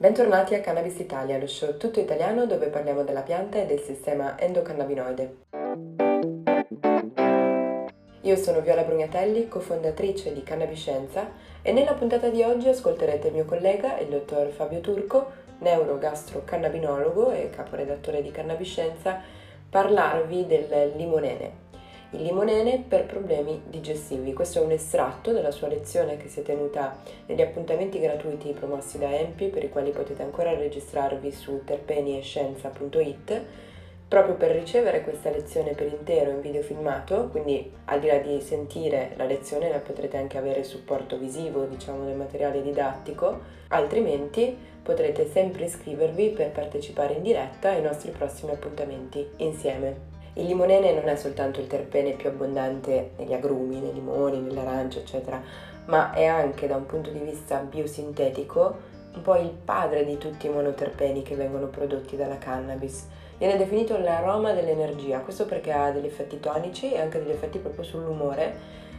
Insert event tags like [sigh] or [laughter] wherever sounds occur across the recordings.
Bentornati a Cannabis Italia, lo show tutto italiano dove parliamo della pianta e del sistema endocannabinoide. Io sono Viola Brugnatelli, cofondatrice di Cannabiscienza e nella puntata di oggi ascolterete il mio collega, il dottor Fabio Turco, neurogastro-cannabinologo e caporedattore di Cannabiscienza, parlarvi del limonene. Il limonene per problemi digestivi. Questo è un estratto della sua lezione che si è tenuta negli appuntamenti gratuiti promossi da Empi, per i quali potete ancora registrarvi su terpeniescienza.it proprio per ricevere questa lezione per intero in video filmato, quindi al di là di sentire la lezione la potrete anche avere supporto visivo, diciamo, del materiale didattico, altrimenti potrete sempre iscrivervi per partecipare in diretta ai nostri prossimi appuntamenti insieme. Il limonene non è soltanto il terpene più abbondante negli agrumi, nei limoni, nell'arancia, eccetera, ma è anche da un punto di vista biosintetico un po' il padre di tutti i monoterpeni che vengono prodotti dalla cannabis. Viene definito l'aroma dell'energia, questo perché ha degli effetti tonici e anche degli effetti proprio sull'umore,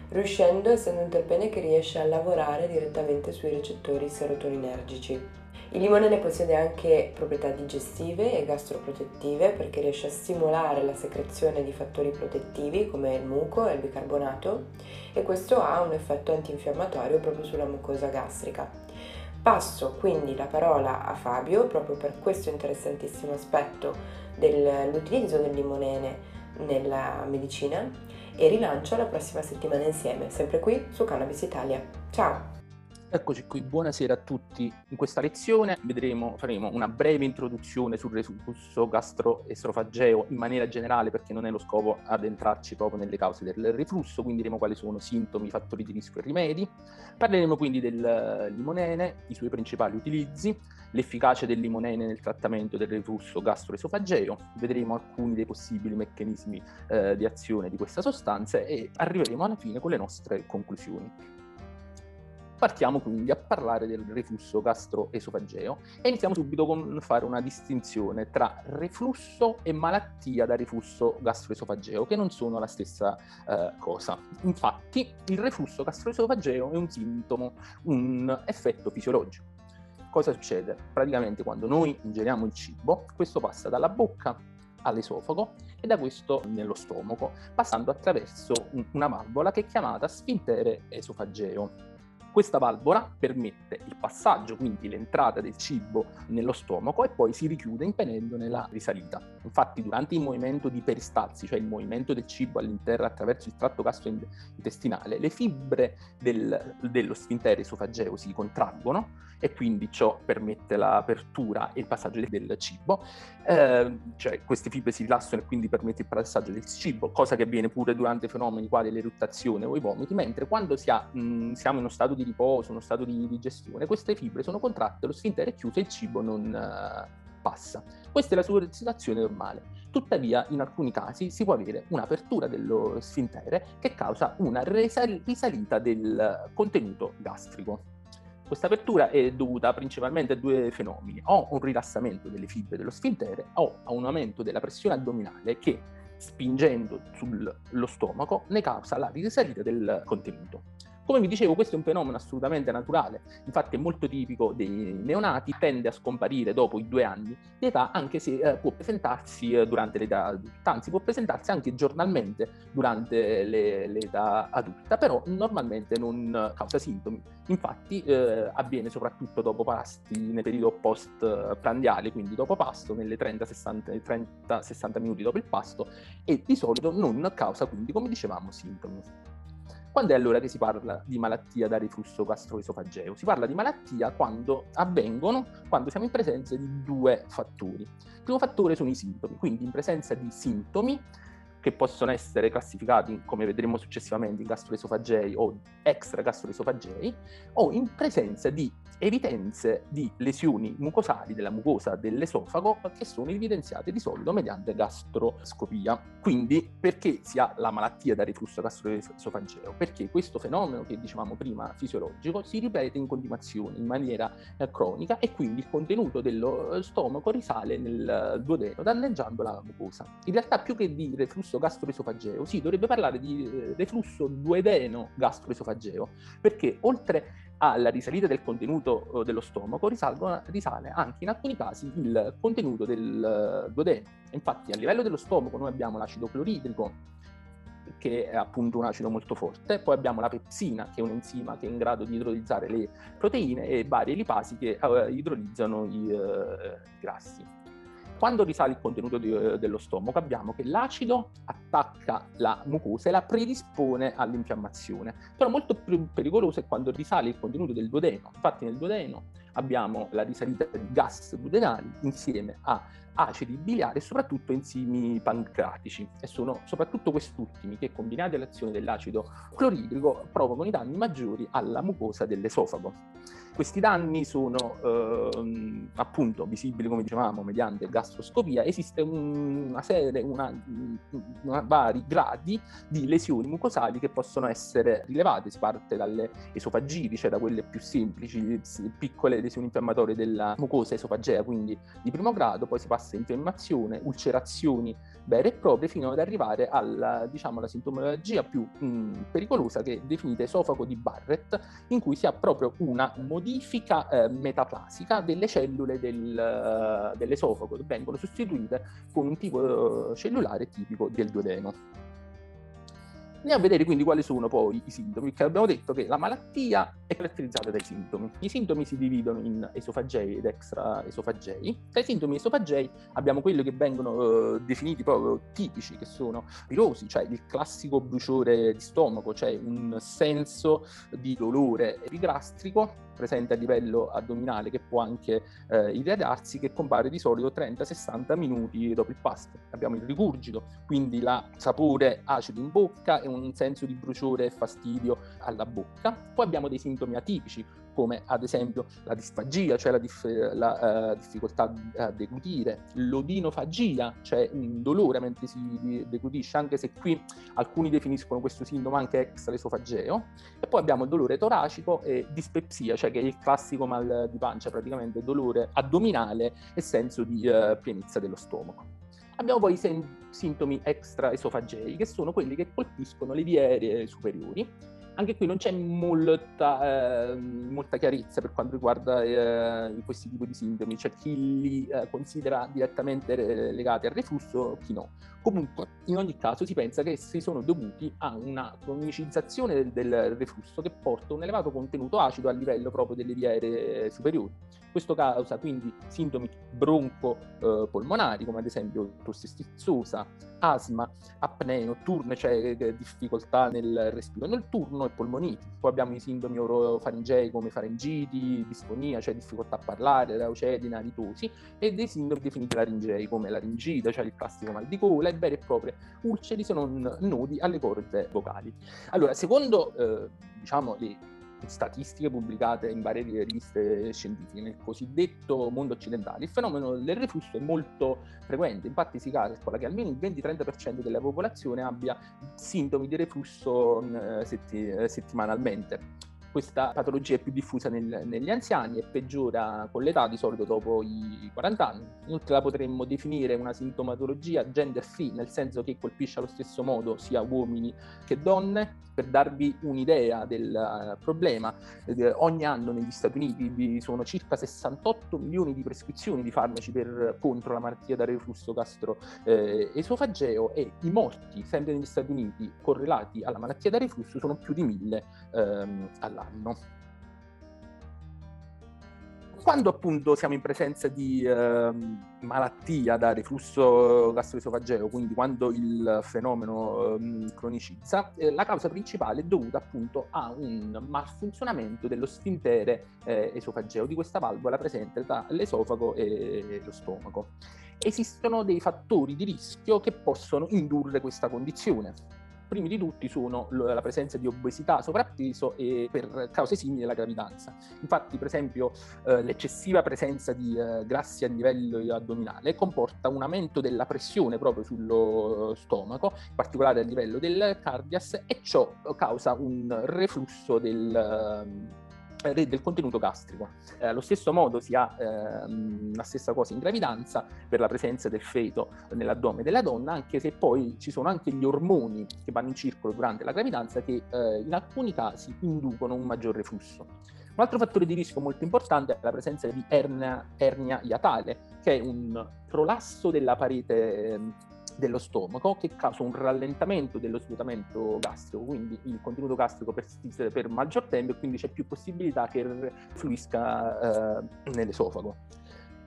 riuscendo, essendo un terpene che riesce a lavorare direttamente sui recettori serotoninergici. Il limone ne possiede anche proprietà digestive e gastroprotettive perché riesce a stimolare la secrezione di fattori protettivi come il muco e il bicarbonato e questo ha un effetto antinfiammatorio proprio sulla mucosa gastrica. Passo quindi la parola a Fabio proprio per questo interessantissimo aspetto dell'utilizzo del limonene nella medicina e rilancio la prossima settimana insieme, sempre qui su Cannabis Italia. Ciao! Eccoci qui, buonasera a tutti. In questa lezione vedremo, faremo una breve introduzione sul reflusso gastroesofageo in maniera generale perché non è lo scopo addentrarci proprio nelle cause del reflusso, quindi diremo quali sono sintomi, fattori di rischio e rimedi. Parleremo quindi del limonene, i suoi principali utilizzi, l'efficacia del limonene nel trattamento del reflusso gastroesofageo, vedremo alcuni dei possibili meccanismi eh, di azione di questa sostanza e arriveremo alla fine con le nostre conclusioni. Partiamo quindi a parlare del reflusso gastroesofageo e iniziamo subito con fare una distinzione tra reflusso e malattia da reflusso gastroesofageo, che non sono la stessa eh, cosa. Infatti, il reflusso gastroesofageo è un sintomo, un effetto fisiologico. Cosa succede? Praticamente quando noi ingeriamo il cibo, questo passa dalla bocca all'esofago e da questo nello stomaco, passando attraverso una valvola che è chiamata sfintere esofageo. Questa valvola permette il passaggio, quindi l'entrata del cibo nello stomaco e poi si richiude impedendone la risalita. Infatti durante il movimento di peristalsi, cioè il movimento del cibo all'interno attraverso il tratto gastrointestinale, le fibre del, dello sfintere esofageo si contraggono e quindi ciò permette l'apertura e il passaggio del cibo, eh, cioè queste fibre si rilassano e quindi permette il passaggio del cibo, cosa che avviene pure durante fenomeni quali l'eruttazione o i vomiti, mentre quando si ha, mh, siamo in uno stato di riposo, uno stato di digestione, queste fibre sono contratte, lo sfintere è chiuso e il cibo non uh, passa. Questa è la sua situazione normale. Tuttavia, in alcuni casi si può avere un'apertura dello sfintere che causa una risalita del contenuto gastrico. Questa apertura è dovuta principalmente a due fenomeni, o un rilassamento delle fibre dello sfintere o a un aumento della pressione addominale che, spingendo sullo stomaco, ne causa la risalita del contenuto. Come vi dicevo, questo è un fenomeno assolutamente naturale, infatti è molto tipico dei neonati, tende a scomparire dopo i due anni di età, anche se eh, può presentarsi eh, durante l'età adulta, anzi può presentarsi anche giornalmente durante le, l'età adulta, però normalmente non causa sintomi. Infatti eh, avviene soprattutto dopo pasti nel periodo post-prandiale, quindi dopo pasto, nelle 30-60 minuti dopo il pasto, e di solito non causa quindi, come dicevamo, sintomi. Quando è allora che si parla di malattia da reflusso gastroesofageo? Si parla di malattia quando avvengono, quando siamo in presenza di due fattori. Il primo fattore sono i sintomi, quindi in presenza di sintomi che possono essere classificati, come vedremo successivamente, in gastroesofagei o extra gastroesofagei, o in presenza di evidenze di lesioni mucosali della mucosa dell'esofago che sono evidenziate di solito mediante gastroscopia. Quindi perché si ha la malattia da reflusso gastroesofageo? Perché questo fenomeno che dicevamo prima fisiologico si ripete in continuazione in maniera eh, cronica e quindi il contenuto dello stomaco risale nel duodeno danneggiando la mucosa. In realtà più che di reflusso gastroesofageo si dovrebbe parlare di eh, reflusso duodeno gastroesofageo perché oltre alla risalita del contenuto dello stomaco risale anche in alcuni casi il contenuto del duodeno. Infatti a livello dello stomaco noi abbiamo l'acido cloridrico che è appunto un acido molto forte, poi abbiamo la pepsina che è un enzima che è in grado di idrolizzare le proteine e varie lipasi che idrolizzano i uh, grassi. Quando risale il contenuto di, uh, dello stomaco abbiamo che l'acido attacca la mucosa e la predispone all'infiammazione, però molto più pericoloso è quando risale il contenuto del duodeno. Infatti nel duodeno abbiamo la risalita di gas duodenali insieme a acidi biliari e soprattutto enzimi pancreatici e sono soprattutto quest'ultimi che combinati all'azione dell'acido cloridrico provocano i danni maggiori alla mucosa dell'esofago. Questi danni sono eh, appunto visibili, come dicevamo, mediante gastroscopia. Esiste una serie, una, una, vari gradi di lesioni mucosali che possono essere rilevate. Si parte dalle esofagiti, cioè da quelle più semplici, piccole lesioni infiammatorie della mucosa esofagea, quindi di primo grado, poi si passa a infiammazione, ulcerazioni vere e proprie, fino ad arrivare alla, diciamo, sintomatologia più mh, pericolosa che è definita esofago di Barrett, in cui si ha proprio una modifica modifica eh, metaplastica delle cellule del, uh, dell'esofago vengono sostituite con un tipo uh, cellulare tipico del duodeno. Andiamo a vedere quindi quali sono poi i sintomi, perché abbiamo detto che la malattia è caratterizzata dai sintomi. I sintomi si dividono in esofagei ed extraesofagei. Tra i sintomi esofagei abbiamo quelli che vengono eh, definiti proprio tipici, che sono pirosi, cioè il classico bruciore di stomaco, cioè un senso di dolore epigastrico presente a livello addominale che può anche eh, irradiarsi, che compare di solito 30-60 minuti dopo il pasto. Abbiamo il rigurgito, quindi la sapore acido in bocca e un senso di bruciore e fastidio alla bocca. Poi abbiamo dei sintomi atipici, come ad esempio la disfagia, cioè la, dif- la uh, difficoltà a deglutire, l'odinofagia, cioè un dolore mentre si deglutisce, anche se qui alcuni definiscono questo sintomo anche extraesofageo, e poi abbiamo il dolore toracico e dispepsia, cioè che è il classico mal di pancia, praticamente dolore addominale e senso di uh, pienezza dello stomaco. Abbiamo poi i sen- sintomi extraesofagei, che sono quelli che colpiscono le vie aeree superiori, anche qui non c'è molta, eh, molta chiarezza per quanto riguarda eh, questi tipi di sintomi, c'è chi li eh, considera direttamente legati al reflusso, chi no. Comunque, in ogni caso, si pensa che essi sono dovuti a una cronicizzazione del, del reflusso che porta un elevato contenuto acido a livello proprio delle vie aeree superiori. Questo causa quindi sintomi bronco-polmonari, come ad esempio tosse stizzosa, asma, apnee notturne, cioè eh, difficoltà nel respiro notturno e polmoniti. Poi abbiamo i sintomi orofaringei come farengiti, disfonia, cioè difficoltà a parlare, leucedina, litosi, e dei sintomi definiti laringei come laringite, cioè il classico mal di gola e vere e proprie ulceri se non nodi alle corde vocali. Allora, secondo eh, diciamo le statistiche pubblicate in varie riviste scientifiche nel cosiddetto mondo occidentale, il fenomeno del reflusso è molto frequente, infatti si calcola che almeno il 20-30% della popolazione abbia sintomi di reflusso eh, setti- eh, settimanalmente. Questa patologia è più diffusa nel, negli anziani e peggiora con l'età, di solito dopo i 40 anni. Inoltre la potremmo definire una sintomatologia gender free, nel senso che colpisce allo stesso modo sia uomini che donne. Per darvi un'idea del uh, problema, eh, ogni anno negli Stati Uniti vi sono circa 68 milioni di prescrizioni di farmaci per, contro la malattia da reflusso gastroesofageo eh, e i morti, sempre negli Stati Uniti, correlati alla malattia da reflusso sono più di mille ehm, all'anno. Quando appunto siamo in presenza di eh, malattia da reflusso gastroesofageo, quindi quando il fenomeno eh, cronicizza, eh, la causa principale è dovuta appunto a un malfunzionamento dello sfintere eh, esofageo, di questa valvola presente tra l'esofago e lo stomaco. Esistono dei fattori di rischio che possono indurre questa condizione primi di tutti sono la presenza di obesità, sovrappeso e per cause simili alla gravidanza. Infatti, per esempio, eh, l'eccessiva presenza di eh, grassi a livello addominale comporta un aumento della pressione proprio sullo stomaco, in particolare a livello del cardias, e ciò causa un reflusso del del contenuto gastrico. Eh, allo stesso modo si ha ehm, la stessa cosa in gravidanza per la presenza del feto nell'addome della donna, anche se poi ci sono anche gli ormoni che vanno in circolo durante la gravidanza che eh, in alcuni casi inducono un maggior reflusso. Un altro fattore di rischio molto importante è la presenza di ernia, ernia iatale, che è un prolasso della parete ehm, dello stomaco che causa un rallentamento dello svuotamento gastrico, quindi il contenuto gastrico persiste per maggior tempo e quindi c'è più possibilità che fluisca eh, nell'esofago.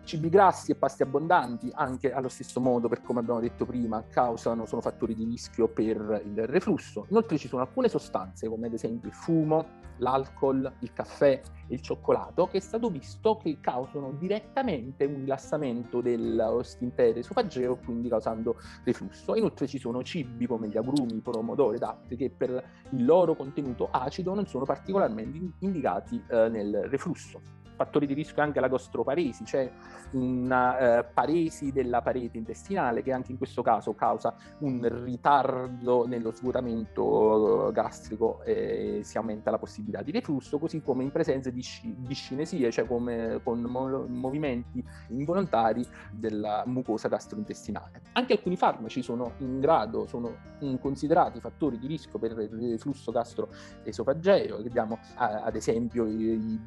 Cibi grassi e pasti abbondanti, anche allo stesso modo, per come abbiamo detto prima, causano, sono fattori di rischio per il reflusso. Inoltre ci sono alcune sostanze, come ad esempio il fumo, l'alcol, il caffè il cioccolato, che è stato visto che causano direttamente un rilassamento del stintere esofageo, quindi causando reflusso. Inoltre ci sono cibi come gli agrumi, pomodori ed altri che per il loro contenuto acido non sono particolarmente indicati eh, nel reflusso fattori di rischio anche la gastroparesi, cioè una eh, paresi della parete intestinale che anche in questo caso causa un ritardo nello svuotamento eh, gastrico e si aumenta la possibilità di reflusso, così come in presenza di, sci- di scinesie, cioè come, con mo- movimenti involontari della mucosa gastrointestinale. Anche alcuni farmaci sono in grado, sono considerati fattori di rischio per il reflusso gastroesofageo, vediamo ad esempio i, i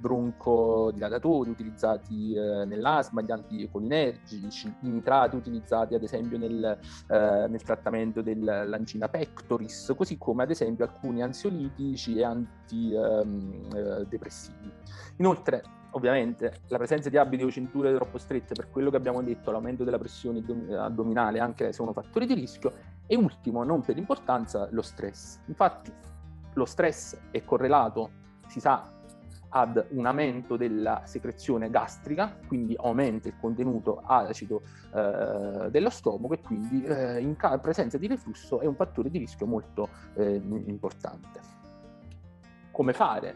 broncodilatatori utilizzati eh, nell'asma, gli anticolinergici, i nitrati utilizzati ad esempio nel, eh, nel trattamento dell'angina pectoris, così come ad esempio alcuni ansiolitici e antidepressivi. Ehm, eh, Inoltre, ovviamente, la presenza di abiti o cinture troppo strette, per quello che abbiamo detto, l'aumento della pressione addominale, anche sono fattori di rischio, e ultimo, non per importanza, lo stress. Infatti, lo stress è correlato, si sa, ad un aumento della secrezione gastrica, quindi aumenta il contenuto acido eh, dello stomaco e quindi eh, in ca- presenza di reflusso è un fattore di rischio molto eh, importante. Come fare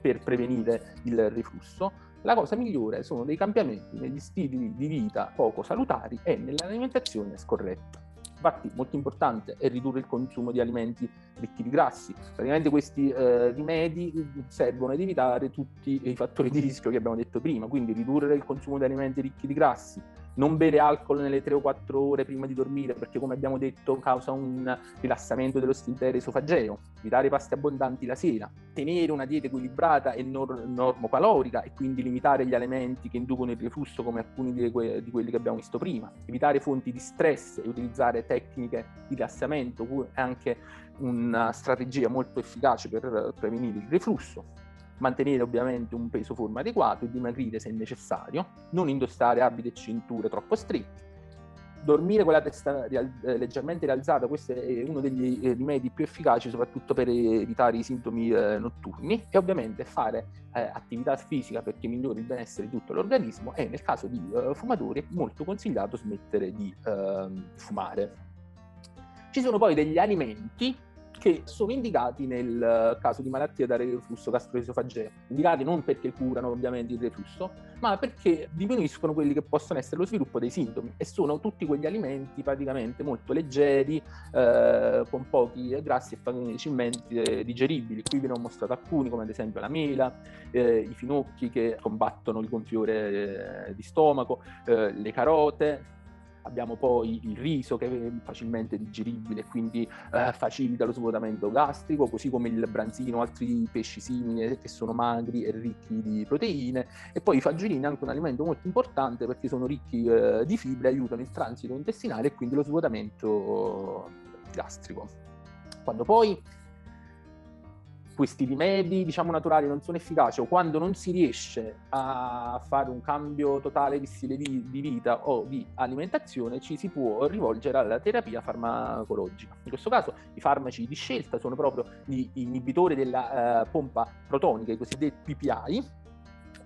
per prevenire il reflusso? La cosa migliore sono dei cambiamenti negli stili di vita poco salutari e nell'alimentazione scorretta. Infatti molto importante è ridurre il consumo di alimenti ricchi di grassi. Praticamente questi eh, rimedi servono ad evitare tutti i fattori di rischio che abbiamo detto prima, quindi ridurre il consumo di alimenti ricchi di grassi, non bere alcol nelle 3 o 4 ore prima di dormire perché come abbiamo detto causa un rilassamento dello stintere esofageo, evitare pasti abbondanti la sera, tenere una dieta equilibrata e nor- normocalorica e quindi limitare gli alimenti che inducono il reflusso come alcuni di, que- di quelli che abbiamo visto prima, evitare fonti di stress e utilizzare tecniche di rilassamento anche una strategia molto efficace per prevenire il reflusso mantenere ovviamente un peso forma adeguato e dimagrire se necessario, non indossare abiti e cinture troppo stretti, dormire con la testa eh, leggermente rialzata, questo è uno degli eh, rimedi più efficaci soprattutto per evitare i sintomi eh, notturni e ovviamente fare attività fisica perché migliora il benessere di tutto l'organismo e nel caso di fumatori è molto consigliato smettere di ehm, fumare. Ci sono poi degli alimenti che sono indicati nel eh, caso di malattia da reflusso gastroesofageo, indicati non perché curano ovviamente il reflusso, ma perché diminuiscono quelli che possono essere lo sviluppo dei sintomi e sono tutti quegli alimenti praticamente molto leggeri, eh, con pochi grassi e facilmente eh, digeribili. Qui vi ne ho mostrato alcuni, come ad esempio la mela, eh, i finocchi che combattono il gonfiore eh, di stomaco, eh, le carote, Abbiamo poi il riso che è facilmente digeribile quindi eh, facilita lo svuotamento gastrico, così come il branzino, altri pesci simili che sono magri e ricchi di proteine. E poi i fagiolini, anche un alimento molto importante perché sono ricchi eh, di fibre, aiutano il transito intestinale e quindi lo svuotamento gastrico. Quando poi questi rimedi, diciamo, naturali non sono efficaci o quando non si riesce a fare un cambio totale di stile di, di vita o di alimentazione, ci si può rivolgere alla terapia farmacologica. In questo caso i farmaci di scelta sono proprio gli inibitori della uh, pompa protonica, i cosiddetti PPI,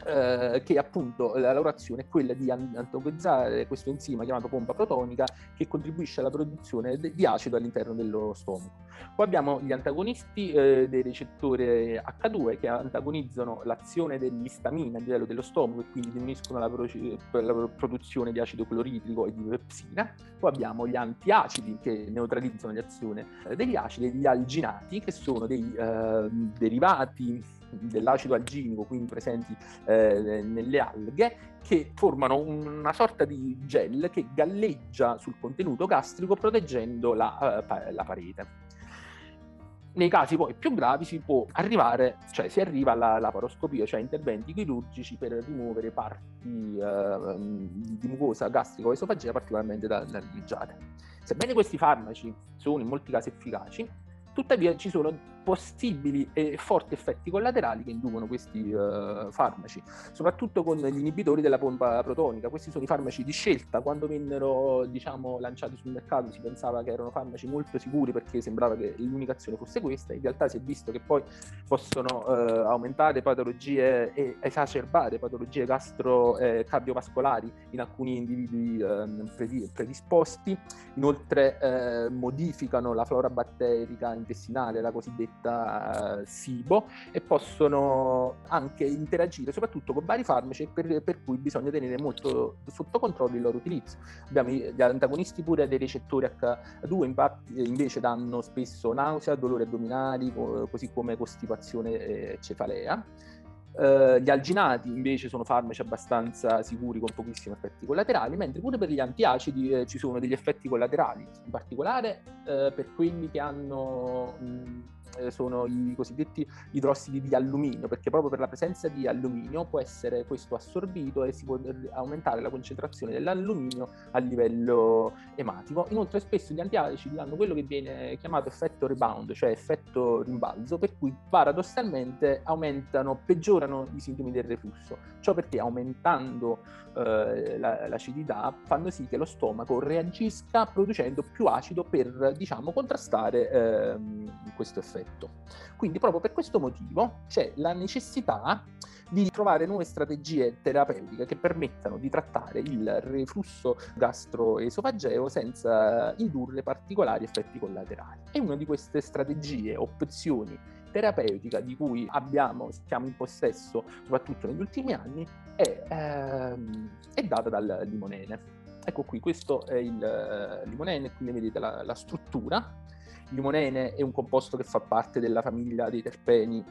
eh, che appunto la lavorazione è quella di antagonizzare questo enzima chiamato pompa protonica che contribuisce alla produzione di acido all'interno dello stomaco. Poi abbiamo gli antagonisti eh, del recettore H2 che antagonizzano l'azione dell'istamina a livello dello stomaco e quindi diminuiscono la, pro- la produzione di acido cloridrico e di pepsina. Poi abbiamo gli antiacidi che neutralizzano l'azione eh, degli acidi e gli alginati che sono dei eh, derivati dell'acido alginico, quindi presenti eh, nelle alghe, che formano una sorta di gel che galleggia sul contenuto gastrico proteggendo la, uh, la parete. nei casi poi più gravi si può arrivare, cioè si arriva alla laparoscopia, cioè interventi chirurgici per rimuovere parti eh, di mucosa gastrico-esofagea particolarmente danneggiate. Sebbene questi farmaci sono in molti casi efficaci, tuttavia ci sono possibili e forti effetti collaterali che inducono questi uh, farmaci, soprattutto con gli inibitori della pompa protonica. Questi sono i farmaci di scelta. Quando vennero diciamo, lanciati sul mercato si pensava che erano farmaci molto sicuri perché sembrava che l'unica azione fosse questa. In realtà si è visto che poi possono uh, aumentare patologie e esacerbare patologie gastro-cardiovascolari eh, in alcuni individui uh, predisposti. Inoltre modificano la flora batterica intestinale, la cosiddetta cosiddetta SIBO e possono anche interagire soprattutto con vari farmaci per, per cui bisogna tenere molto sotto controllo il loro utilizzo. Abbiamo gli antagonisti pure dei recettori H2 infatti, invece danno spesso nausea, dolori addominali, così come costipazione e cefalea. Uh, gli alginati invece sono farmaci abbastanza sicuri con pochissimi effetti collaterali, mentre pure per gli antiacidi eh, ci sono degli effetti collaterali, in particolare uh, per quelli che hanno mh, eh, sono i cosiddetti idrossidi di alluminio, perché proprio per la presenza di alluminio può essere questo assorbito e si può aumentare la concentrazione dell'alluminio a livello ematico. Inoltre spesso gli antialgici hanno quello che viene chiamato effetto rebound, cioè effetto rimbalzo, per cui paradossalmente aumentano, peggiorano i sintomi del reflusso. Ciò perché aumentando eh, la, l'acidità fanno sì che lo stomaco reagisca producendo più acido per, diciamo, contrastare eh, questo effetto effetto. Quindi proprio per questo motivo c'è la necessità di trovare nuove strategie terapeutiche che permettano di trattare il reflusso gastroesofageo senza indurre particolari effetti collaterali. E una di queste strategie, opzioni terapeutica di cui abbiamo, siamo in possesso soprattutto negli ultimi anni è, ehm, è data dal limonene. Ecco qui, questo è il uh, limonene, qui ne vedete la, la struttura limonene è un composto che fa parte della famiglia dei terpeni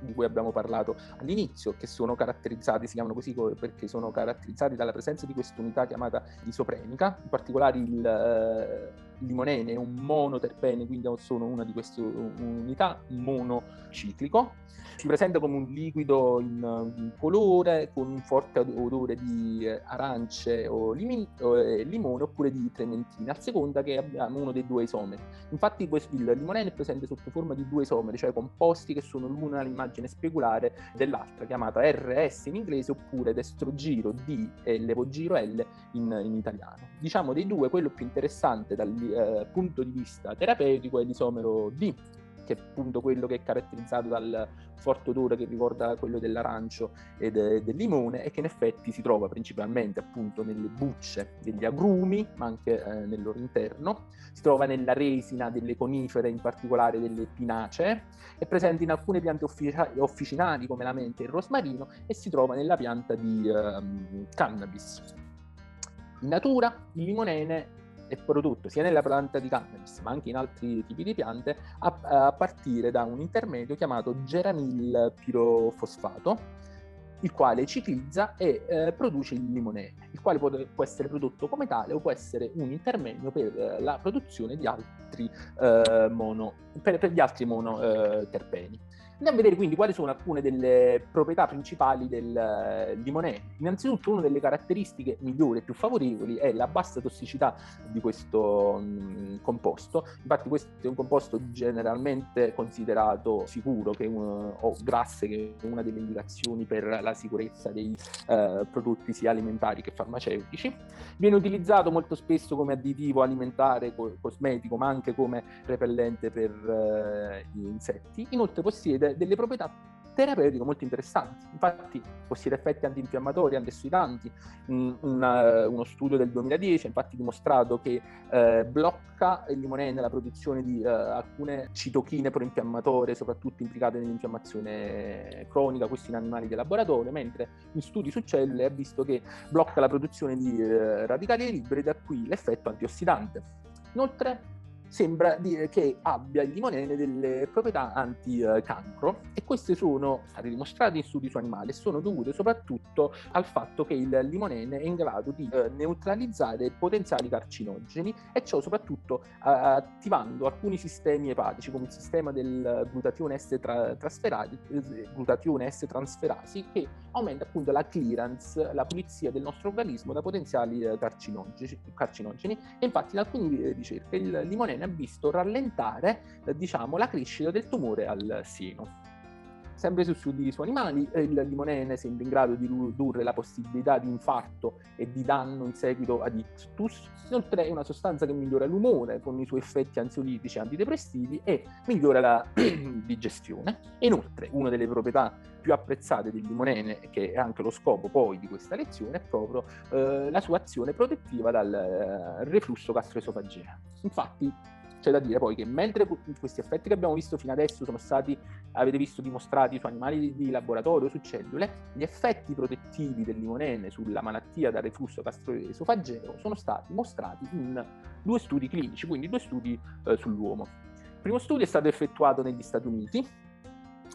di cui abbiamo parlato all'inizio, che sono caratterizzati, si chiamano così perché sono caratterizzati dalla presenza di questa unità chiamata isoprenica, in particolare il, eh, limonene è un monoterpene, quindi sono una di queste unità monociclico si presenta come un liquido in, colore con un forte odore di eh, arance o, limi, o eh, limone oppure di trementina, a seconda che abbiamo uno dei due isomeri. Infatti questo, il limonene è presente sotto forma di due isomeri, cioè composti che sono l'una l'immagine speculare dell'altra, chiamata RS in inglese oppure destrogiro D e levogiro L in, in italiano. Diciamo dei due, quello più interessante dal eh, punto di vista terapeutico è l'isomero D, che è appunto quello che è caratterizzato dal forte odore che ricorda quello dell'arancio e de- del limone e che in effetti si trova principalmente appunto nelle bucce degli agrumi, ma anche eh, nel loro interno, si trova nella resina delle conifere, in particolare delle pinacee, è presente in alcune piante offic- officinali come la mente e il rosmarino e si trova nella pianta di um, cannabis. In natura il limonene è prodotto sia nella pianta di cannabis ma anche in altri tipi di piante a, a partire da un intermedio chiamato geranil pirofosfato il quale ciclizza e eh, produce il limonene, il quale può, può, essere prodotto come tale o può essere un intermedio per eh, la produzione di altri eh, mono, per, per, altri monoterpeni. Eh, Andiamo a vedere quindi quali sono alcune delle proprietà principali del eh, limonene. Innanzitutto una delle caratteristiche migliori e più favorevoli è la bassa tossicità di questo mh, mm, composto. Infatti questo è un composto generalmente considerato sicuro che un, o grasse che è una delle indicazioni per la sicurezza dei eh, prodotti sia alimentari che farmaceutici. Viene utilizzato molto spesso come additivo alimentare, co- cosmetico, ma anche come repellente per eh, gli insetti. Inoltre possiede delle proprietà terapeutiche molto interessanti. Infatti possiede effetti antinfiammatori, antiossidanti. Un, una, uno studio del 2010 ha infatti dimostrato che eh, blocca il limonene nella produzione di eh, alcune citochine proinfiammatorie, soprattutto implicate nell'infiammazione cronica, questi in animali di laboratorio, mentre in studi su cellule ha visto che blocca la produzione di eh, radicali liberi, da qui l'effetto antiossidante. Inoltre sembra dire che abbia il limonene delle proprietà anticancro e queste sono state dimostrate in studi su animali e sono dovute soprattutto al fatto che il limonene è in grado di eh, neutralizzare potenziali carcinogeni e ciò soprattutto eh, attivando alcuni sistemi epatici come il sistema del tra- glutatione S transferasi che aumenta appunto la clearance, la pulizia del nostro organismo da potenziali eh, carcinogeni, e infatti in alcune ricerche il limonene ha visto rallentare eh, diciamo, la crescita del tumore al seno. Sempre su studi su animali, il limonene sembra in grado di ridurre la possibilità di infarto e di danno in seguito ad ictus. Inoltre è una sostanza che migliora l'umore con i suoi effetti ansiolitici e antidepressivi e migliora la [clears throat] digestione. Inoltre, una delle proprietà più apprezzate del limonene, che è anche lo scopo poi di questa lezione, è proprio eh, la sua azione protettiva dal eh, reflusso gastroesofageo. Infatti, c'è da dire poi che mentre questi effetti che abbiamo visto fino adesso sono stati, avete visto, dimostrati su animali di, laboratorio, su cellule, gli effetti protettivi del limonene sulla malattia da reflusso gastroesofageo sono stati mostrati in due studi clinici, quindi due studi eh, sull'uomo. Il primo studio è stato effettuato negli Stati Uniti,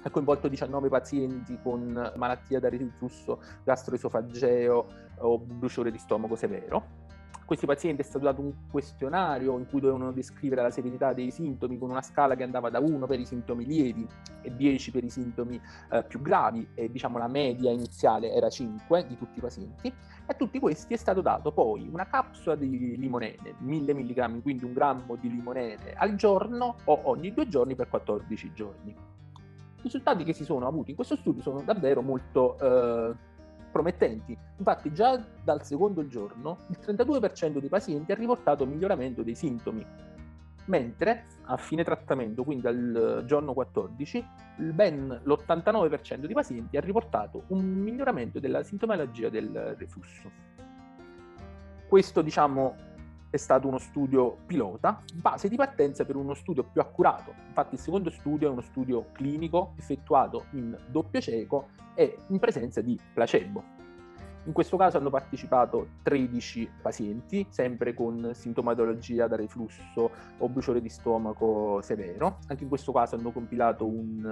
ha coinvolto 19 pazienti con malattia da reflusso gastroesofageo o bruciore di stomaco severo questi pazienti è stato dato un questionario in cui dovevano descrivere la severità dei sintomi con una scala che andava da 1 per i sintomi lievi e 10 per i sintomi eh, più gravi e diciamo la media iniziale era 5 di tutti i pazienti e a tutti questi è stato dato poi una capsula di limonene, 1000 mg, quindi un grammo di limonene al giorno o ogni due giorni per 14 giorni. I risultati che si sono avuti in questo studio sono davvero molto eh, promettenti. Infatti già dal secondo giorno il 32% dei pazienti ha riportato miglioramento dei sintomi, mentre a fine trattamento, quindi al giorno 14, ben l'89% dei pazienti ha riportato un miglioramento della sintomologia del reflusso. Questo, diciamo, è stato uno studio pilota, base di partenza per uno studio più accurato. Infatti il secondo studio è uno studio clinico effettuato in doppio cieco e in presenza di placebo. In questo caso hanno partecipato 13 pazienti, sempre con sintomatologia da reflusso o bruciore di stomaco severo. Anche in questo caso hanno compilato un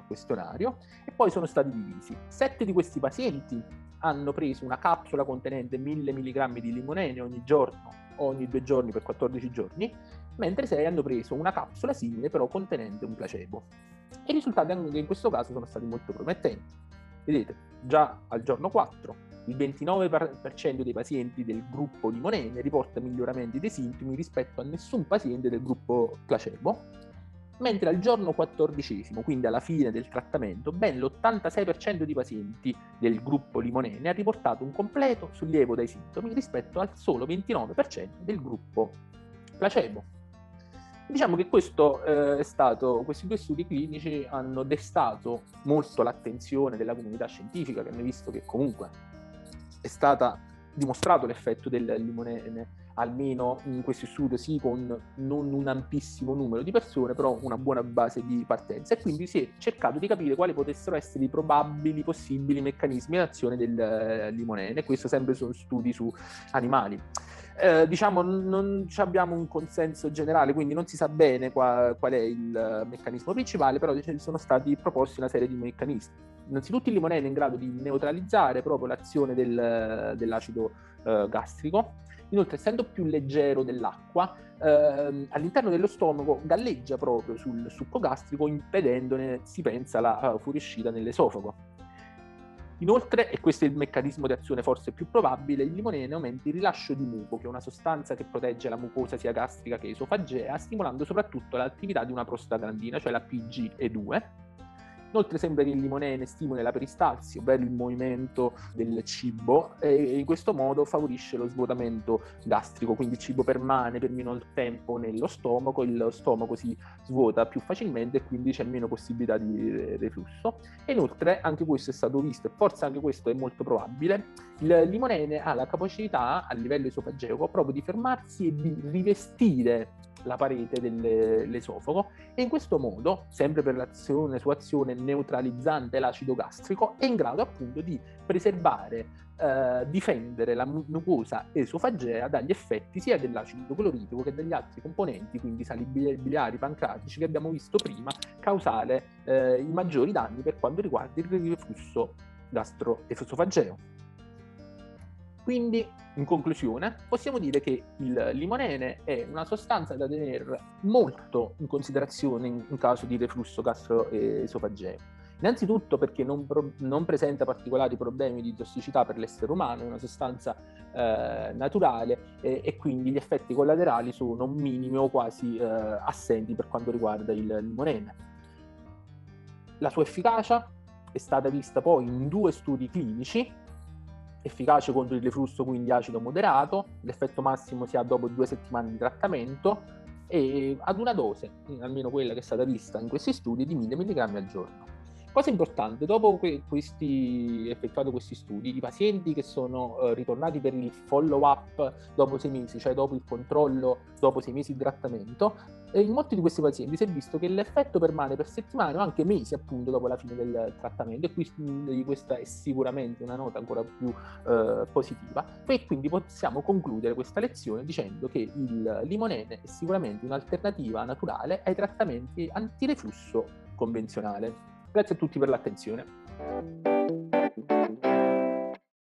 uh, questionario e poi sono stati divisi. Sette di questi pazienti hanno preso una capsula contenente 1000 mg di limonene ogni giorno ogni due giorni per 14 giorni, mentre 6 hanno preso una capsula simile però contenente un placebo. E i risultati anche in questo caso sono stati molto promettenti. Vedete, già al giorno 4 il 29% dei pazienti del gruppo limonene riporta miglioramenti dei sintomi rispetto a nessun paziente del gruppo placebo mentre al giorno quattordicesimo, quindi alla fine del trattamento, ben l'86% dei pazienti del gruppo limonene ha riportato un completo sollievo dai sintomi rispetto al solo 29% del gruppo placebo. Diciamo che eh, stato, questi due studi clinici hanno destato molto l'attenzione della comunità scientifica, che hanno visto che comunque è stato dimostrato l'effetto del limonene almeno in questi studi sì con non un ampissimo numero di persone, però una buona base di partenza e quindi si è cercato di capire quali potessero essere i probabili possibili meccanismi di azione del eh, limonene, questo sempre sono studi su animali. Eh, diciamo non abbiamo un consenso generale, quindi non si sa bene qua, qual è il meccanismo principale, però sono stati proposti una serie di meccanismi. Innanzitutto il limonene è in grado di neutralizzare proprio l'azione del, dell'acido eh, gastrico, Inoltre, essendo più leggero dell'acqua, ehm, all'interno dello stomaco galleggia proprio sul succo gastrico, impedendone, si pensa, la uh, fuoriuscita nell'esofago. Inoltre, e questo è il meccanismo di azione forse più probabile, il limonene aumenta il rilascio di muco, che è una sostanza che protegge la mucosa sia gastrica che esofagea, stimolando soprattutto l'attività di una prostaglandina, cioè la PGE2, Inoltre sembra che il limonene stimoli la peristalsi, ovvero il movimento del cibo, e in questo modo favorisce lo svuotamento gastrico, quindi il cibo permane per minor tempo nello stomaco, il stomaco si svuota più facilmente e quindi c'è meno possibilità di reflusso. E inoltre anche questo è stato visto, e forse anche questo è molto probabile, il limonene ha la capacità a livello esofageo proprio di fermarsi e di rivestire la parete dell'esofago e in questo modo, sempre per l'azione su azione neutralizzante l'acido gastrico, è in grado appunto di preservare, eh, difendere la mucosa esofagea dagli effetti sia dell'acido cloritico che degli altri componenti, quindi sali biliari, pancratici che abbiamo visto prima, causare eh, i maggiori danni per quanto riguarda il reflusso gastroesofageo. Quindi, in conclusione, possiamo dire che il limonene è una sostanza da tenere molto in considerazione in, caso di reflusso gastroesofageo. Innanzitutto perché non, pro- non, presenta particolari problemi di tossicità per l'essere umano, è una sostanza eh, naturale eh, e quindi gli effetti collaterali sono minimi o quasi eh, assenti per quanto riguarda il limonene. La sua efficacia è stata vista poi in due studi clinici efficace contro il reflusso quindi acido moderato, l'effetto massimo si ha dopo due settimane di trattamento e ad una dose, almeno quella che è stata vista in questi studi, di 1000 mg al giorno. Cosa importante, dopo que- questi, effettuato questi studi, i pazienti che sono uh, ritornati per il follow-up dopo sei mesi, cioè dopo il controllo dopo sei mesi di trattamento, eh, in molti di questi pazienti si è visto che l'effetto permane per settimane o anche mesi appunto dopo la fine del trattamento e quindi questa è sicuramente una nota ancora più uh, positiva e quindi possiamo concludere questa lezione dicendo che il limonene è sicuramente un'alternativa naturale ai trattamenti antireflusso convenzionale. Grazie a tutti per l'attenzione.